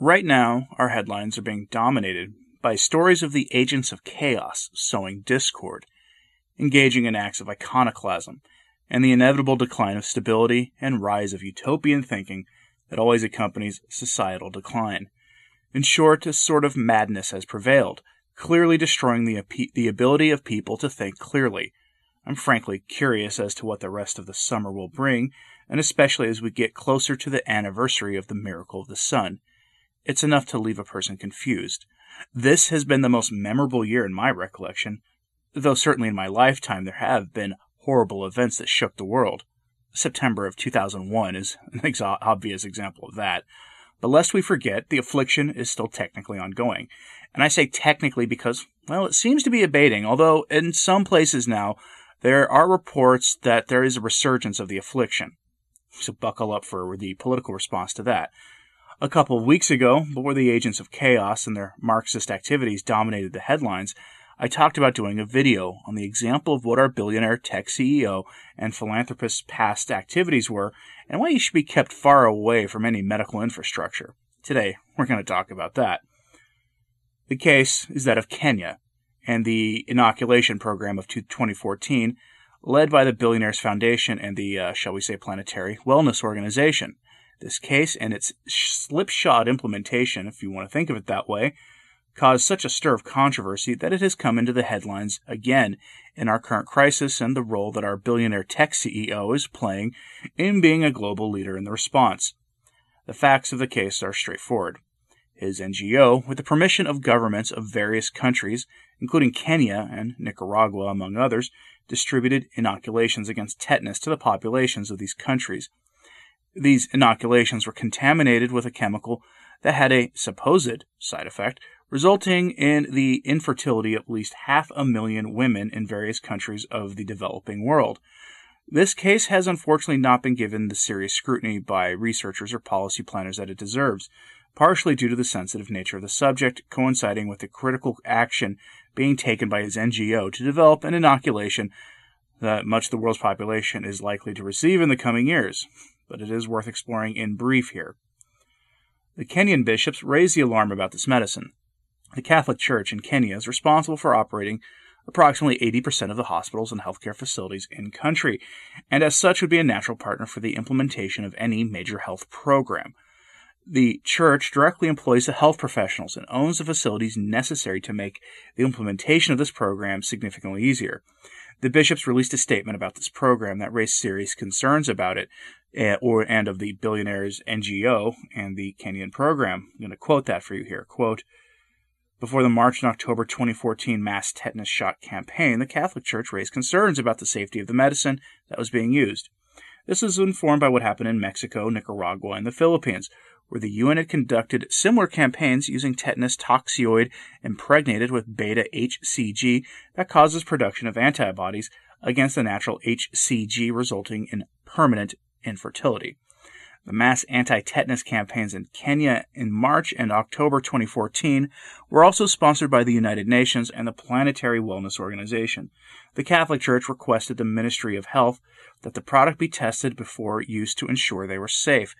Right now, our headlines are being dominated by stories of the agents of chaos sowing discord, engaging in acts of iconoclasm, and the inevitable decline of stability and rise of utopian thinking that always accompanies societal decline. In short, a sort of madness has prevailed, clearly destroying the, the ability of people to think clearly. I'm frankly curious as to what the rest of the summer will bring, and especially as we get closer to the anniversary of the miracle of the sun. It's enough to leave a person confused. This has been the most memorable year in my recollection, though certainly in my lifetime there have been horrible events that shook the world. September of 2001 is an ex- obvious example of that. But lest we forget, the affliction is still technically ongoing. And I say technically because, well, it seems to be abating, although in some places now, there are reports that there is a resurgence of the affliction. So buckle up for the political response to that. A couple of weeks ago, before the agents of chaos and their Marxist activities dominated the headlines, I talked about doing a video on the example of what our billionaire tech CEO and philanthropist's past activities were and why you should be kept far away from any medical infrastructure. Today, we're going to talk about that. The case is that of Kenya and the inoculation program of 2014, led by the Billionaires Foundation and the, uh, shall we say, Planetary Wellness Organization. This case and its slipshod implementation, if you want to think of it that way, caused such a stir of controversy that it has come into the headlines again in our current crisis and the role that our billionaire tech CEO is playing in being a global leader in the response. The facts of the case are straightforward. His NGO, with the permission of governments of various countries, including Kenya and Nicaragua, among others, distributed inoculations against tetanus to the populations of these countries. These inoculations were contaminated with a chemical that had a supposed side effect resulting in the infertility of at least half a million women in various countries of the developing world. This case has unfortunately not been given the serious scrutiny by researchers or policy planners that it deserves, partially due to the sensitive nature of the subject, coinciding with the critical action being taken by his NGO to develop an inoculation that much of the world's population is likely to receive in the coming years. But it is worth exploring in brief here. The Kenyan bishops raised the alarm about this medicine. The Catholic Church in Kenya is responsible for operating approximately 80% of the hospitals and healthcare facilities in country, and as such would be a natural partner for the implementation of any major health program. The church directly employs the health professionals and owns the facilities necessary to make the implementation of this program significantly easier. The bishops released a statement about this program that raised serious concerns about it, uh, or and of the billionaires NGO and the Kenyan program. I'm going to quote that for you here. Quote, before the March and October 2014 mass tetanus shot campaign, the Catholic Church raised concerns about the safety of the medicine that was being used. This was informed by what happened in Mexico, Nicaragua, and the Philippines, where the UN had conducted similar campaigns using tetanus toxoid impregnated with beta HCG that causes production of antibodies against the natural HCG, resulting in permanent infertility. The mass anti tetanus campaigns in Kenya in March and October 2014 were also sponsored by the United Nations and the Planetary Wellness Organization. The Catholic Church requested the Ministry of Health that the product be tested before use to ensure they were safe.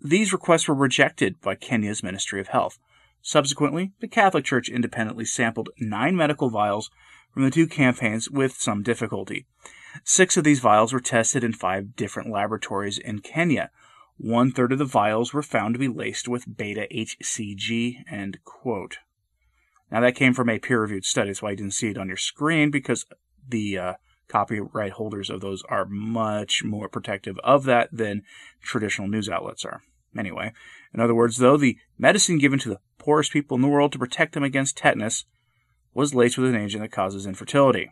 These requests were rejected by Kenya's Ministry of Health. Subsequently, the Catholic Church independently sampled nine medical vials from the two campaigns with some difficulty. Six of these vials were tested in five different laboratories in Kenya. One third of the vials were found to be laced with beta HCG. End quote. Now that came from a peer-reviewed study. That's why you didn't see it on your screen because the uh, copyright holders of those are much more protective of that than traditional news outlets are. Anyway, in other words, though, the medicine given to the poorest people in the world to protect them against tetanus was laced with an agent that causes infertility.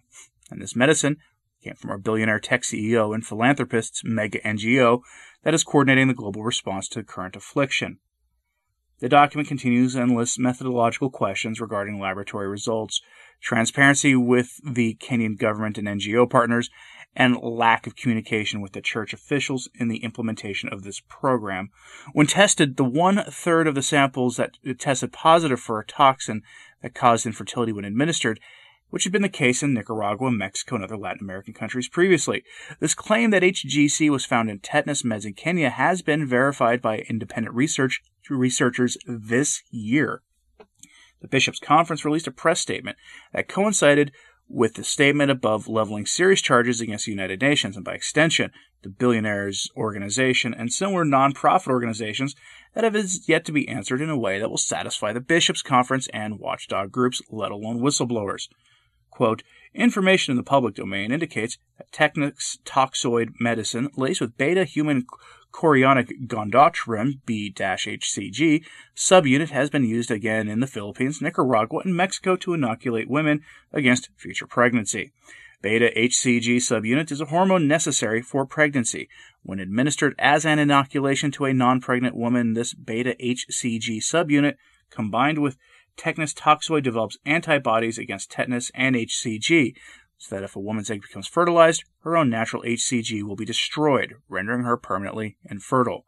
And this medicine came from our billionaire tech CEO and philanthropist's mega NGO that is coordinating the global response to the current affliction. The document continues and lists methodological questions regarding laboratory results, transparency with the Kenyan government and NGO partners, and lack of communication with the church officials in the implementation of this program. When tested, the one third of the samples that tested positive for a toxin that caused infertility when administered which had been the case in Nicaragua, Mexico, and other Latin American countries previously. This claim that HGC was found in tetanus meds in Kenya has been verified by independent research researchers this year. The Bishops' Conference released a press statement that coincided with the statement above leveling serious charges against the United Nations and by extension the billionaires organization and similar nonprofit organizations that have yet to be answered in a way that will satisfy the bishops conference and watchdog groups let alone whistleblowers. Quote information in the public domain indicates that tetanus toxoid medicine laced with beta human chorionic gonadotropin B-HCG subunit has been used again in the Philippines, Nicaragua, and Mexico to inoculate women against future pregnancy. Beta HCG subunit is a hormone necessary for pregnancy. When administered as an inoculation to a non pregnant woman, this beta HCG subunit, combined with tetanus toxoid develops antibodies against tetanus and HCG, so that if a woman's egg becomes fertilized, her own natural HCG will be destroyed, rendering her permanently infertile.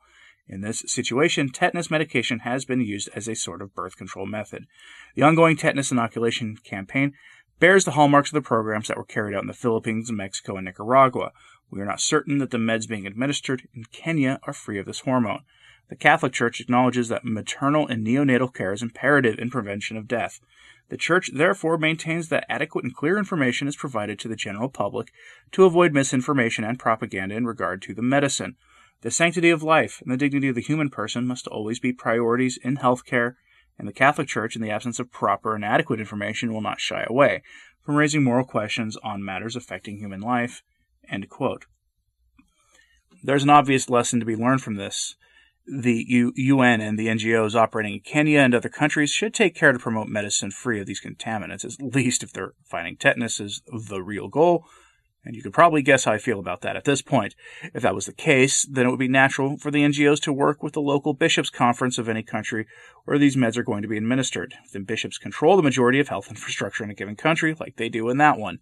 In this situation, tetanus medication has been used as a sort of birth control method. The ongoing tetanus inoculation campaign bears the hallmarks of the programs that were carried out in the Philippines, Mexico, and Nicaragua. We are not certain that the meds being administered in Kenya are free of this hormone. The Catholic Church acknowledges that maternal and neonatal care is imperative in prevention of death. The Church therefore maintains that adequate and clear information is provided to the general public to avoid misinformation and propaganda in regard to the medicine. The sanctity of life and the dignity of the human person must always be priorities in health care, and the Catholic Church, in the absence of proper and adequate information, will not shy away from raising moral questions on matters affecting human life. There's an obvious lesson to be learned from this the U- UN and the NGOs operating in Kenya and other countries should take care to promote medicine free of these contaminants, at least if they're fighting tetanus is the real goal. And you can probably guess how I feel about that at this point. If that was the case, then it would be natural for the NGOs to work with the local bishops' conference of any country where these meds are going to be administered. Then bishops control the majority of health infrastructure in a given country, like they do in that one.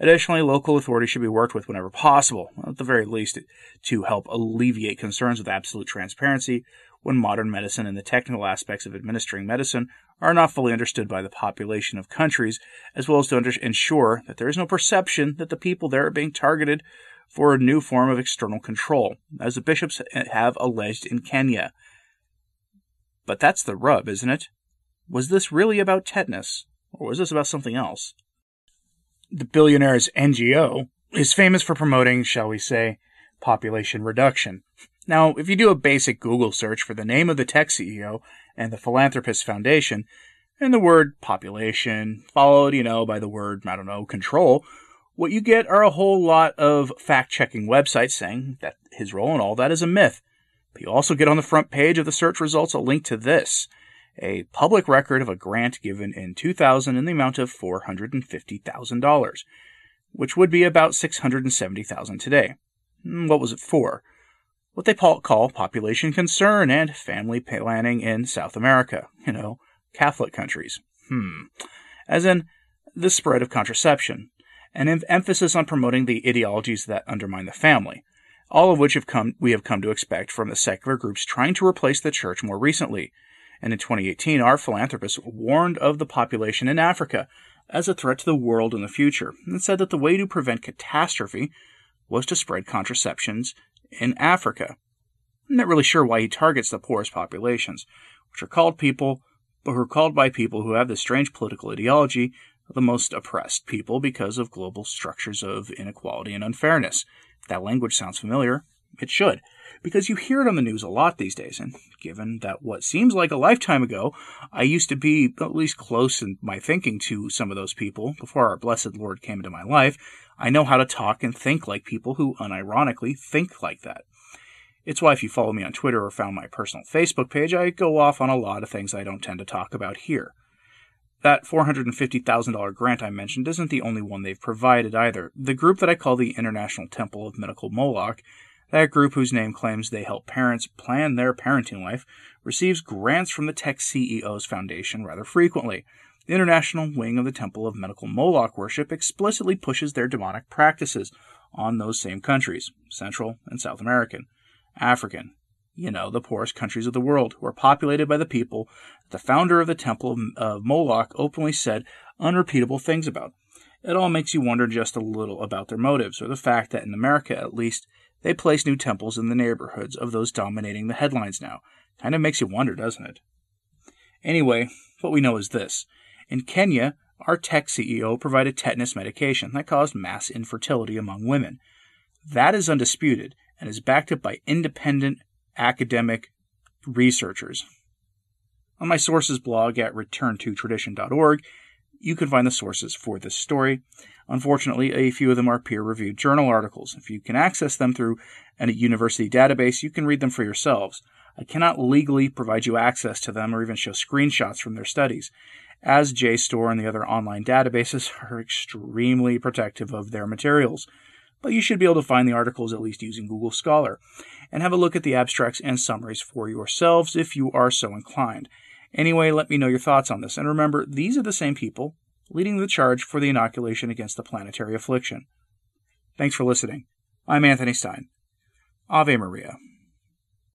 Additionally, local authorities should be worked with whenever possible, at the very least to help alleviate concerns with absolute transparency when modern medicine and the technical aspects of administering medicine are not fully understood by the population of countries, as well as to under- ensure that there is no perception that the people there are being targeted for a new form of external control, as the bishops have alleged in Kenya. But that's the rub, isn't it? Was this really about tetanus, or was this about something else? The billionaire's NGO is famous for promoting, shall we say, population reduction. Now, if you do a basic Google search for the name of the tech CEO and the Philanthropist Foundation, and the word population, followed, you know, by the word, I don't know, control, what you get are a whole lot of fact checking websites saying that his role in all that is a myth. But you also get on the front page of the search results a link to this a public record of a grant given in 2000 in the amount of $450,000, which would be about $670,000 today. Hmm, what was it for? What they call population concern and family planning in South America, you know, Catholic countries. Hmm. As in the spread of contraception, an emphasis on promoting the ideologies that undermine the family, all of which have come we have come to expect from the secular groups trying to replace the church more recently, and in 2018, our philanthropists warned of the population in Africa as a threat to the world in the future and said that the way to prevent catastrophe was to spread contraceptions in Africa. I'm not really sure why he targets the poorest populations, which are called people but who are called by people who have this strange political ideology the most oppressed people because of global structures of inequality and unfairness. If that language sounds familiar, it should because you hear it on the news a lot these days. And given that what seems like a lifetime ago, I used to be at least close in my thinking to some of those people before our blessed Lord came into my life, I know how to talk and think like people who unironically think like that. It's why if you follow me on Twitter or found my personal Facebook page, I go off on a lot of things I don't tend to talk about here. That $450,000 grant I mentioned isn't the only one they've provided either. The group that I call the International Temple of Medical Moloch, that group whose name claims they help parents plan their parenting life, receives grants from the Tech CEOs Foundation rather frequently. The international wing of the Temple of Medical Moloch worship explicitly pushes their demonic practices on those same countries, Central and South American, African, you know, the poorest countries of the world, who are populated by the people that the founder of the Temple of Moloch openly said unrepeatable things about. It all makes you wonder just a little about their motives, or the fact that in America, at least, they place new temples in the neighborhoods of those dominating the headlines now. Kind of makes you wonder, doesn't it? Anyway, what we know is this. In Kenya, our tech CEO provided tetanus medication that caused mass infertility among women. That is undisputed and is backed up by independent academic researchers. On my sources blog at returntotradition.org, you can find the sources for this story. Unfortunately, a few of them are peer reviewed journal articles. If you can access them through a university database, you can read them for yourselves. I cannot legally provide you access to them or even show screenshots from their studies, as JSTOR and the other online databases are extremely protective of their materials but you should be able to find the articles at least using Google Scholar and have a look at the abstracts and summaries for yourselves if you are so inclined. Anyway, let me know your thoughts on this. And remember, these are the same people leading the charge for the inoculation against the planetary affliction. Thanks for listening. I'm Anthony Stein. Ave Maria.